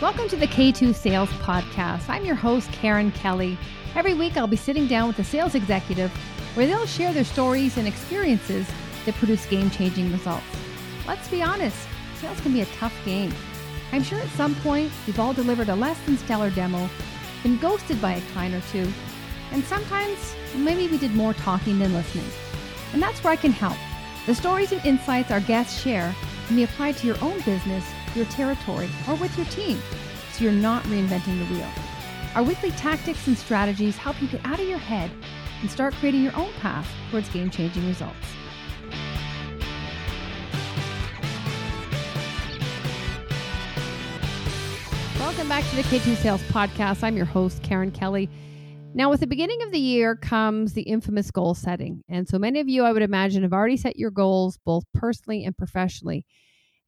Welcome to the K2 Sales Podcast. I'm your host, Karen Kelly. Every week, I'll be sitting down with a sales executive where they'll share their stories and experiences that produce game changing results. Let's be honest, sales can be a tough game. I'm sure at some point we've all delivered a less than stellar demo, been ghosted by a client or two, and sometimes maybe we did more talking than listening. And that's where I can help. The stories and insights our guests share can be applied to your own business your territory, or with your team so you're not reinventing the wheel. Our weekly tactics and strategies help you get out of your head and start creating your own path towards game changing results. Welcome back to the K2 Sales Podcast. I'm your host, Karen Kelly. Now, with the beginning of the year comes the infamous goal setting. And so many of you, I would imagine, have already set your goals both personally and professionally.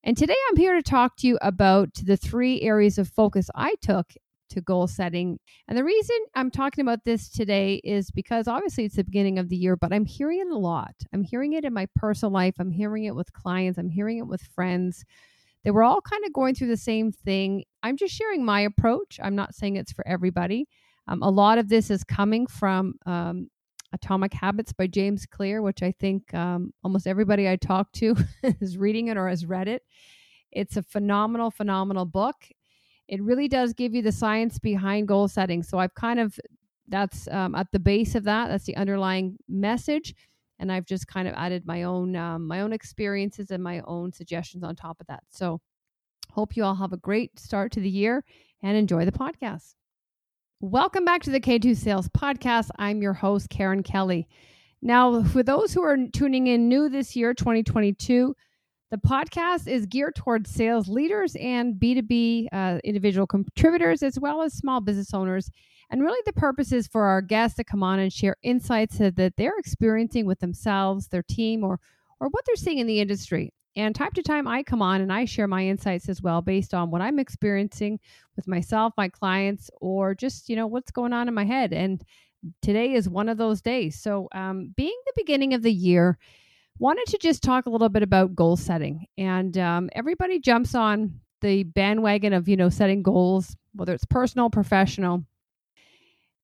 And today I'm here to talk to you about the three areas of focus I took to goal setting. And the reason I'm talking about this today is because obviously it's the beginning of the year, but I'm hearing it a lot. I'm hearing it in my personal life, I'm hearing it with clients, I'm hearing it with friends. They were all kind of going through the same thing. I'm just sharing my approach. I'm not saying it's for everybody. Um, a lot of this is coming from um, Atomic Habits by James Clear, which I think um, almost everybody I talk to is reading it or has read it. It's a phenomenal, phenomenal book. It really does give you the science behind goal setting. So I've kind of, that's um, at the base of that, that's the underlying message. And I've just kind of added my own um, my own experiences and my own suggestions on top of that. So hope you all have a great start to the year and enjoy the podcast. Welcome back to the K2 Sales Podcast. I'm your host, Karen Kelly. Now, for those who are tuning in new this year, 2022, the podcast is geared towards sales leaders and B2B uh, individual contributors, as well as small business owners. And really, the purpose is for our guests to come on and share insights that they're experiencing with themselves, their team, or, or what they're seeing in the industry. And time to time, I come on and I share my insights as well based on what I'm experiencing with myself, my clients, or just, you know, what's going on in my head. And today is one of those days. So, um, being the beginning of the year, wanted to just talk a little bit about goal setting. And um, everybody jumps on the bandwagon of, you know, setting goals, whether it's personal, professional.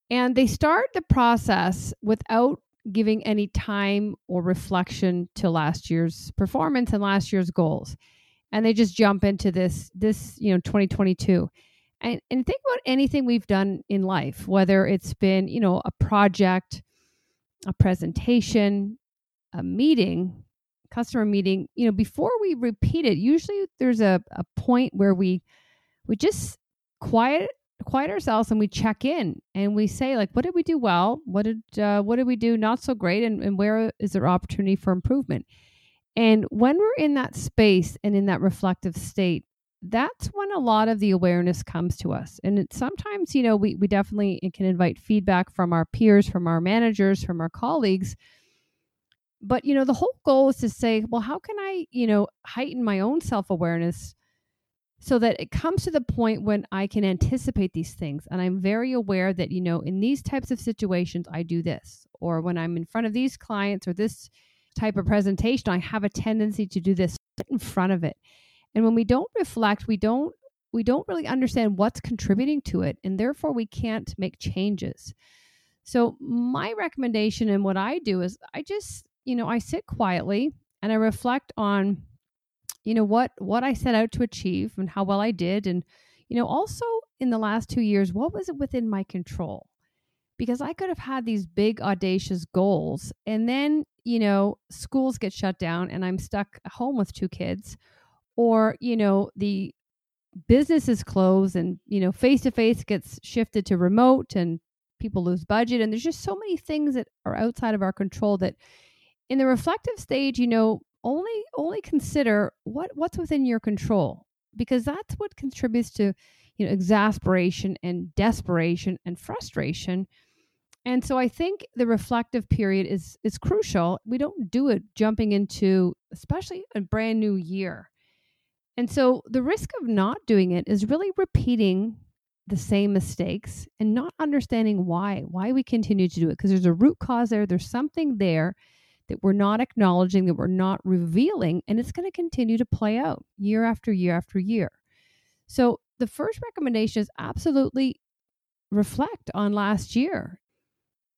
And they start the process without giving any time or reflection to last year's performance and last year's goals. And they just jump into this this you know 2022 and, and think about anything we've done in life whether it's been you know a project a presentation a meeting customer meeting you know before we repeat it usually there's a, a point where we we just quiet quiet ourselves and we check in and we say like what did we do well? What did uh, what did we do not so great? And, and where is there opportunity for improvement? And when we're in that space and in that reflective state that's when a lot of the awareness comes to us. And it, sometimes you know we, we definitely can invite feedback from our peers from our managers from our colleagues. But you know the whole goal is to say well how can i you know heighten my own self-awareness so that it comes to the point when I can anticipate these things and I'm very aware that you know in these types of situations I do this or when I'm in front of these clients or this type of presentation I have a tendency to do this in front of it. And when we don't reflect, we don't we don't really understand what's contributing to it and therefore we can't make changes. So my recommendation and what I do is I just, you know, I sit quietly and I reflect on you know what what I set out to achieve and how well I did and you know also in the last 2 years what was it within my control? Because I could have had these big audacious goals and then you know schools get shut down and I'm stuck home with two kids or you know the business is closed and you know face to face gets shifted to remote and people lose budget and there's just so many things that are outside of our control that in the reflective stage you know only only consider what what's within your control because that's what contributes to you know exasperation and desperation and frustration. And so i think the reflective period is is crucial. We don't do it jumping into especially a brand new year. And so the risk of not doing it is really repeating the same mistakes and not understanding why why we continue to do it because there's a root cause there there's something there that we're not acknowledging, that we're not revealing, and it's going to continue to play out year after year after year. So the first recommendation is absolutely reflect on last year.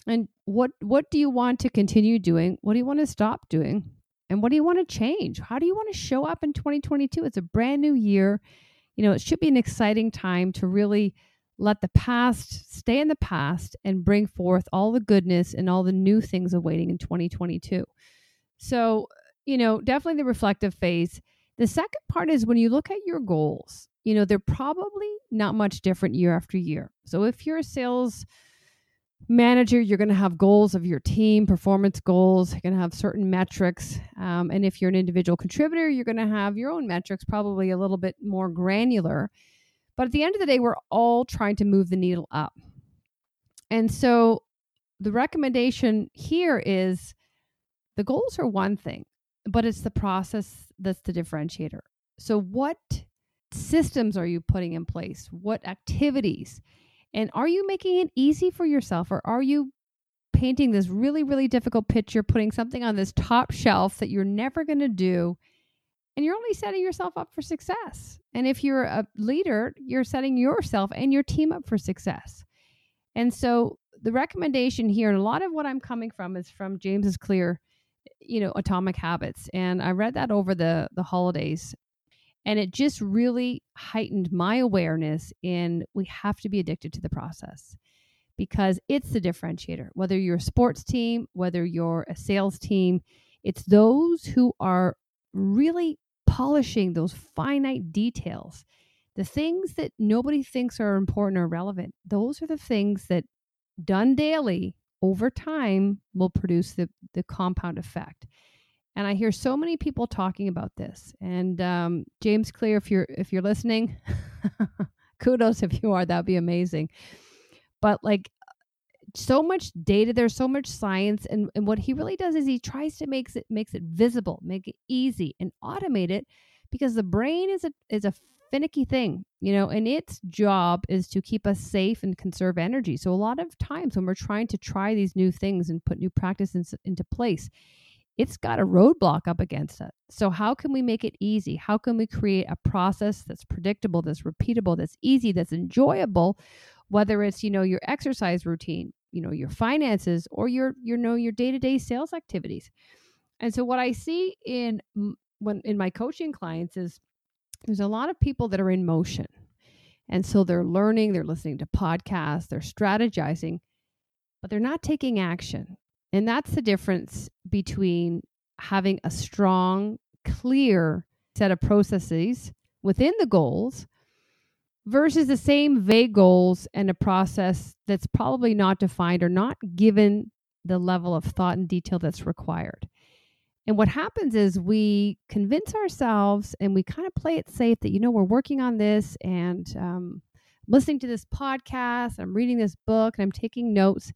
And what what do you want to continue doing? What do you want to stop doing? And what do you want to change? How do you want to show up in 2022? It's a brand new year. You know, it should be an exciting time to really let the past stay in the past and bring forth all the goodness and all the new things awaiting in 2022. So, you know, definitely the reflective phase. The second part is when you look at your goals, you know, they're probably not much different year after year. So if you're a sales manager, you're going to have goals of your team, performance goals. You're going to have certain metrics. Um, and if you're an individual contributor, you're going to have your own metrics, probably a little bit more granular. But at the end of the day, we're all trying to move the needle up. And so the recommendation here is the goals are one thing, but it's the process that's the differentiator. So, what systems are you putting in place? What activities? And are you making it easy for yourself or are you painting this really, really difficult picture, putting something on this top shelf that you're never going to do? And you're only setting yourself up for success. And if you're a leader, you're setting yourself and your team up for success. And so the recommendation here, and a lot of what I'm coming from is from James's Clear, you know, Atomic Habits. And I read that over the the holidays and it just really heightened my awareness in we have to be addicted to the process because it's the differentiator. Whether you're a sports team, whether you're a sales team, it's those who are really polishing those finite details. The things that nobody thinks are important or relevant, those are the things that done daily over time will produce the, the compound effect and I hear so many people talking about this. And um, James Clear, if you're if you're listening, kudos if you are. That'd be amazing. But like so much data, there's so much science, and, and what he really does is he tries to makes it makes it visible, make it easy, and automate it because the brain is a is a finicky thing, you know, and its job is to keep us safe and conserve energy. So a lot of times when we're trying to try these new things and put new practices into place, it's got a roadblock up against it. So, how can we make it easy? How can we create a process that's predictable, that's repeatable, that's easy, that's enjoyable, whether it's, you know, your exercise routine, you know, your finances or your, you know, your day-to-day sales activities. And so what I see in when in my coaching clients is there's a lot of people that are in motion. And so they're learning, they're listening to podcasts, they're strategizing, but they're not taking action. And that's the difference between having a strong, clear set of processes within the goals versus the same vague goals and a process that's probably not defined or not given the level of thought and detail that's required. And what happens is we convince ourselves and we kind of play it safe that, you know, we're working on this and um, listening to this podcast, I'm reading this book, and I'm taking notes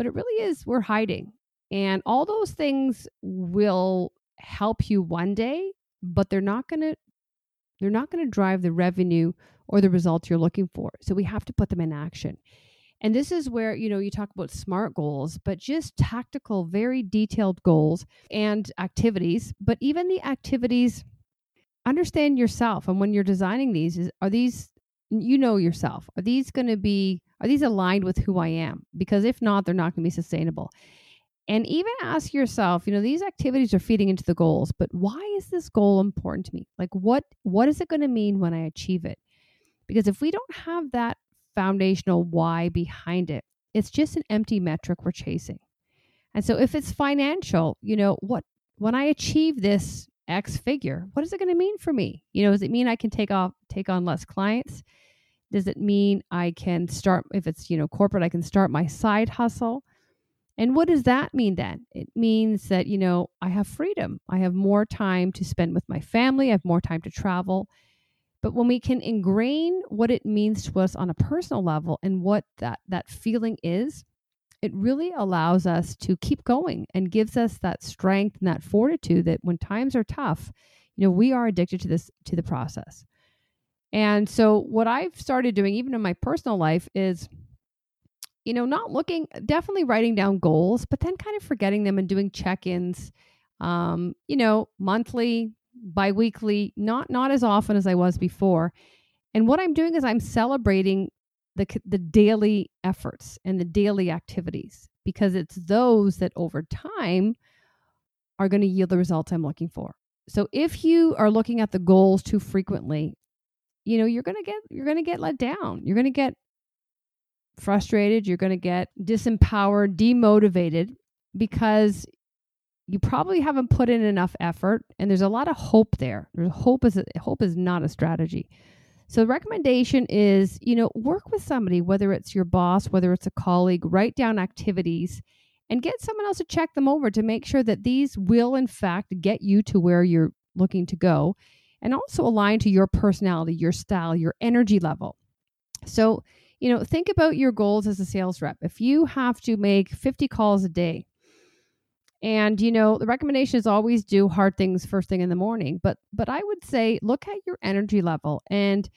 but it really is we're hiding. And all those things will help you one day, but they're not going to they're not going to drive the revenue or the results you're looking for. So we have to put them in action. And this is where, you know, you talk about smart goals, but just tactical, very detailed goals and activities, but even the activities understand yourself and when you're designing these is are these you know yourself. Are these going to be are these aligned with who I am? Because if not, they're not going to be sustainable. And even ask yourself, you know, these activities are feeding into the goals, but why is this goal important to me? Like what what is it going to mean when I achieve it? Because if we don't have that foundational why behind it, it's just an empty metric we're chasing. And so if it's financial, you know, what when I achieve this X figure, what is it going to mean for me? You know, does it mean I can take off take on less clients? Does it mean I can start, if it's, you know, corporate, I can start my side hustle? And what does that mean then? It means that, you know, I have freedom. I have more time to spend with my family. I have more time to travel. But when we can ingrain what it means to us on a personal level and what that, that feeling is, it really allows us to keep going and gives us that strength and that fortitude that when times are tough, you know, we are addicted to this to the process. And so, what I've started doing, even in my personal life, is, you know, not looking, definitely writing down goals, but then kind of forgetting them and doing check ins, um, you know, monthly, biweekly, not not as often as I was before. And what I'm doing is I'm celebrating the the daily efforts and the daily activities because it's those that over time are going to yield the results I'm looking for. So if you are looking at the goals too frequently, you know, you're going to get you're going to get let down. You're going to get frustrated, you're going to get disempowered, demotivated because you probably haven't put in enough effort and there's a lot of hope there. There's hope is hope is not a strategy. So the recommendation is, you know, work with somebody whether it's your boss, whether it's a colleague, write down activities and get someone else to check them over to make sure that these will in fact get you to where you're looking to go and also align to your personality, your style, your energy level. So, you know, think about your goals as a sales rep. If you have to make 50 calls a day, and you know, the recommendation is always do hard things first thing in the morning, but but I would say look at your energy level and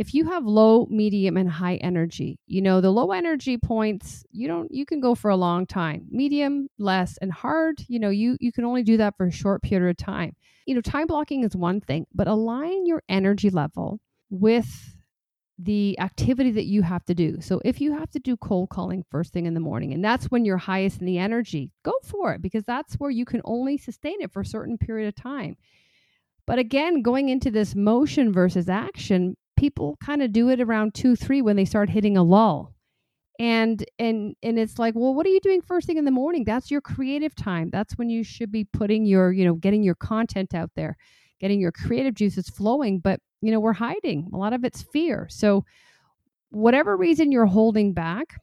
if you have low, medium and high energy, you know, the low energy points, you don't you can go for a long time. Medium, less and hard, you know, you you can only do that for a short period of time. You know, time blocking is one thing, but align your energy level with the activity that you have to do. So if you have to do cold calling first thing in the morning and that's when you're highest in the energy, go for it because that's where you can only sustain it for a certain period of time. But again, going into this motion versus action, people kind of do it around 2 3 when they start hitting a lull. And and and it's like, well, what are you doing first thing in the morning? That's your creative time. That's when you should be putting your, you know, getting your content out there, getting your creative juices flowing, but you know, we're hiding. A lot of it's fear. So, whatever reason you're holding back,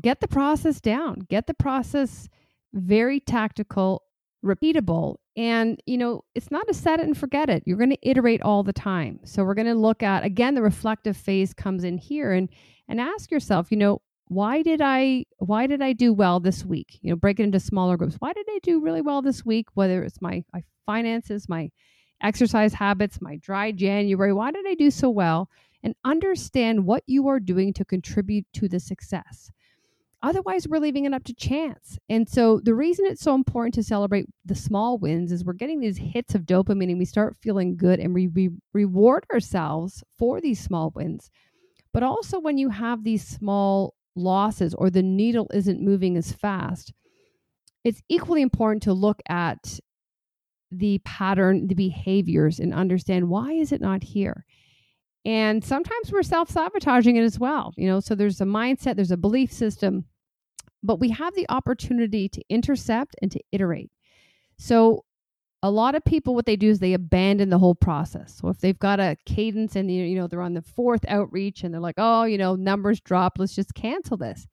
get the process down, get the process very tactical, repeatable. And, you know, it's not a set it and forget it. You're going to iterate all the time. So, we're going to look at, again, the reflective phase comes in here and, and ask yourself, you know, why did I why did I do well this week? You know, break it into smaller groups. Why did I do really well this week? Whether it's my, my finances, my exercise habits, my dry January. Why did I do so well? And understand what you are doing to contribute to the success. Otherwise, we're leaving it up to chance. And so, the reason it's so important to celebrate the small wins is we're getting these hits of dopamine and we start feeling good and we re- reward ourselves for these small wins. But also, when you have these small losses or the needle isn't moving as fast, it's equally important to look at the pattern, the behaviors, and understand why is it not here. And sometimes we're self sabotaging it as well. You know, so there's a mindset, there's a belief system, but we have the opportunity to intercept and to iterate. So a lot of people what they do is they abandon the whole process so if they've got a cadence and you know they're on the fourth outreach and they're like oh you know numbers drop let's just cancel this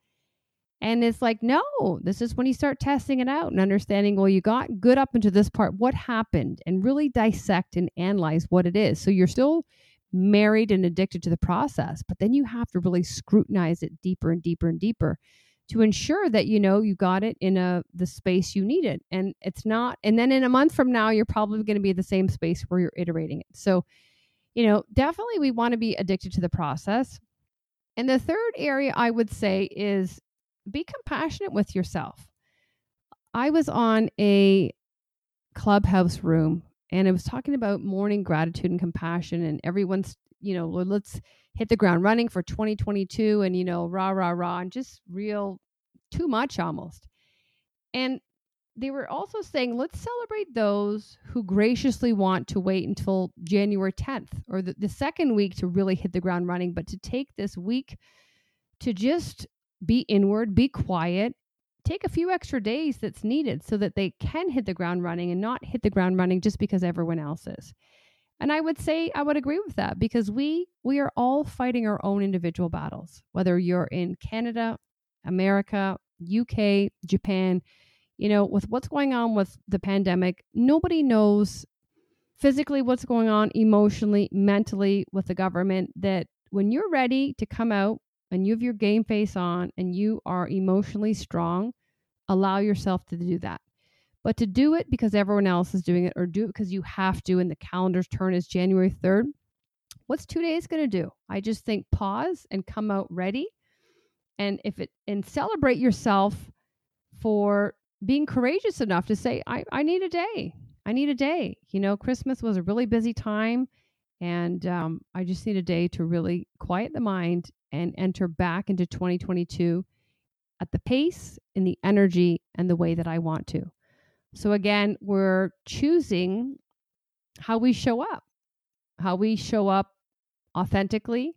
and it's like, no, this is when you start testing it out and understanding, well, you got good up into this part. What happened? And really dissect and analyze what it is. So you're still married and addicted to the process, but then you have to really scrutinize it deeper and deeper and deeper to ensure that you know you got it in a the space you needed and it's not and then in a month from now you're probably going to be the same space where you're iterating it so you know definitely we want to be addicted to the process and the third area i would say is be compassionate with yourself. I was on a clubhouse room and it was talking about morning gratitude and compassion and everyone's, you know, let's hit the ground running for 2022 and, you know, rah, rah, rah, and just real too much almost. And they were also saying, let's celebrate those who graciously want to wait until January 10th or the, the second week to really hit the ground running, but to take this week to just be inward, be quiet, take a few extra days that's needed so that they can hit the ground running and not hit the ground running just because everyone else is. And I would say I would agree with that because we we are all fighting our own individual battles. Whether you're in Canada, America, UK, Japan, you know, with what's going on with the pandemic, nobody knows physically what's going on emotionally, mentally with the government that when you're ready to come out and you have your game face on and you are emotionally strong, allow yourself to do that. But to do it because everyone else is doing it or do it because you have to and the calendar's turn is January 3rd, what's two days going to do? I just think pause and come out ready. And if it and celebrate yourself for being courageous enough to say, I, I need a day. I need a day. You know, Christmas was a really busy time And um, I just need a day to really quiet the mind and enter back into 2022 at the pace, in the energy, and the way that I want to. So, again, we're choosing how we show up, how we show up authentically,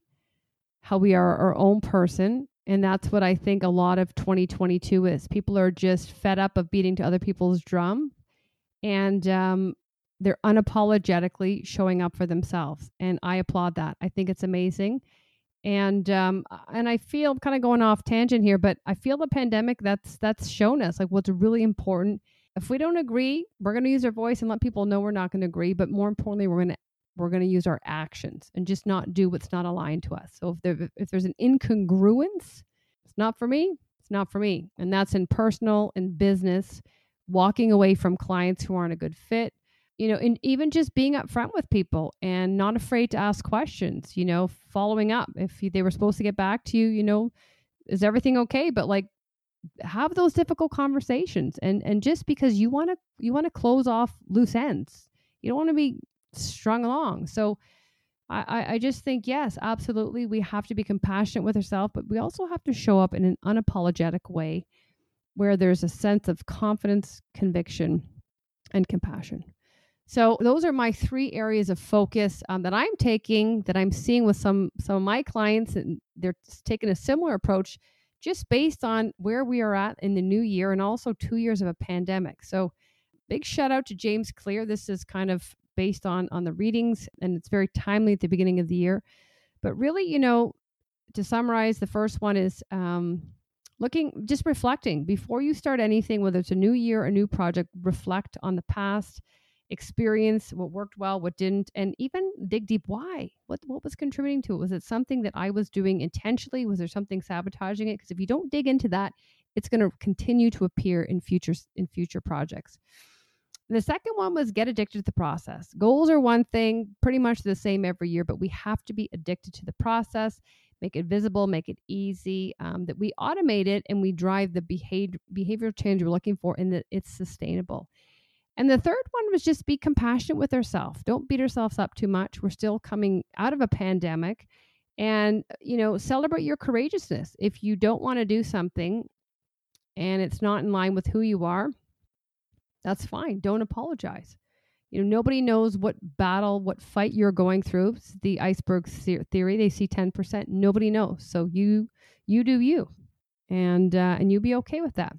how we are our own person. And that's what I think a lot of 2022 is. People are just fed up of beating to other people's drum and um, they're unapologetically showing up for themselves. And I applaud that. I think it's amazing. And um, and I feel kind of going off tangent here, but I feel the pandemic that's that's shown us like what's really important. If we don't agree, we're going to use our voice and let people know we're not going to agree. But more importantly, we're going to we're going to use our actions and just not do what's not aligned to us. So if there if there's an incongruence, it's not for me. It's not for me, and that's in personal and business. Walking away from clients who aren't a good fit, you know, and even just being upfront with people and not afraid to ask questions. You know, following up if they were supposed to get back to you. You know, is everything okay? But like have those difficult conversations and and just because you want to you want to close off loose ends you don't want to be strung along. So I, I just think, yes, absolutely. We have to be compassionate with ourselves, but we also have to show up in an unapologetic way where there's a sense of confidence, conviction, and compassion. So those are my three areas of focus um, that I'm taking, that I'm seeing with some some of my clients, and they're taking a similar approach, just based on where we are at in the new year and also two years of a pandemic. So big shout out to James Clear. This is kind of based on on the readings and it's very timely at the beginning of the year but really you know to summarize the first one is um, looking just reflecting before you start anything whether it's a new year or a new project reflect on the past experience what worked well what didn't and even dig deep why? What what was contributing to it? Was it something that i was doing intentionally? Was there something sabotaging it? Because if you don't dig into that it's going to continue to appear in future in future projects. The second one was get addicted to the process. Goals are one thing, pretty much the same every year, but we have to be addicted to the process, make it visible, make it easy, um, that we automate it and we drive the behavior, behavioral change we're looking for and that it's sustainable. And the third one was just be compassionate with ourselves. Don't beat ourselves up too much. We're still coming out of a pandemic and you know celebrate your courageousness if you don't want to do something and it's not in line with who you are that's fine. Don't apologize. You know, nobody knows what battle, what fight you're going through. It's the iceberg theory. They see 10%. Nobody knows. So you you do you. And uh, and you be okay with that.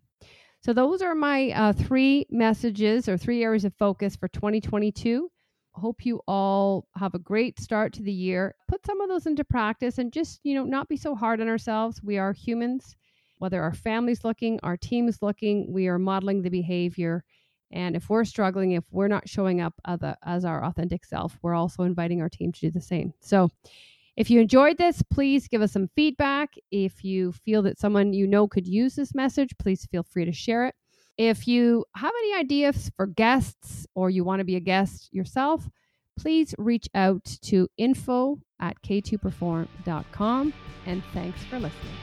So those are my uh, three messages or three areas of focus for 2022. Hope you all have a great start to the year. Put some of those into practice and just, you know, not be so hard on ourselves. We are humans. Whether our family's looking, our team's looking, we are modeling the behavior and if we're struggling, if we're not showing up as, a, as our authentic self, we're also inviting our team to do the same. So, if you enjoyed this, please give us some feedback. If you feel that someone you know could use this message, please feel free to share it. If you have any ideas for guests or you want to be a guest yourself, please reach out to info at k2perform.com. And thanks for listening.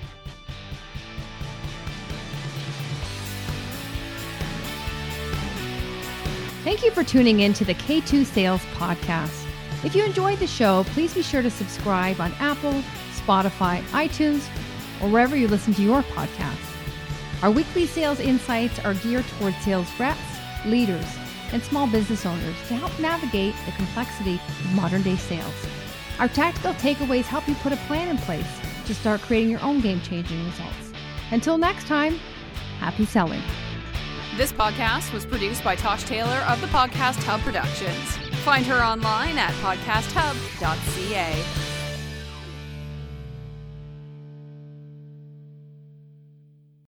Thank you for tuning in to the K2 Sales Podcast. If you enjoyed the show, please be sure to subscribe on Apple, Spotify, iTunes, or wherever you listen to your podcasts. Our weekly sales insights are geared towards sales reps, leaders, and small business owners to help navigate the complexity of modern day sales. Our tactical takeaways help you put a plan in place to start creating your own game changing results. Until next time, happy selling. This podcast was produced by Tosh Taylor of the Podcast Hub Productions. Find her online at podcasthub.ca.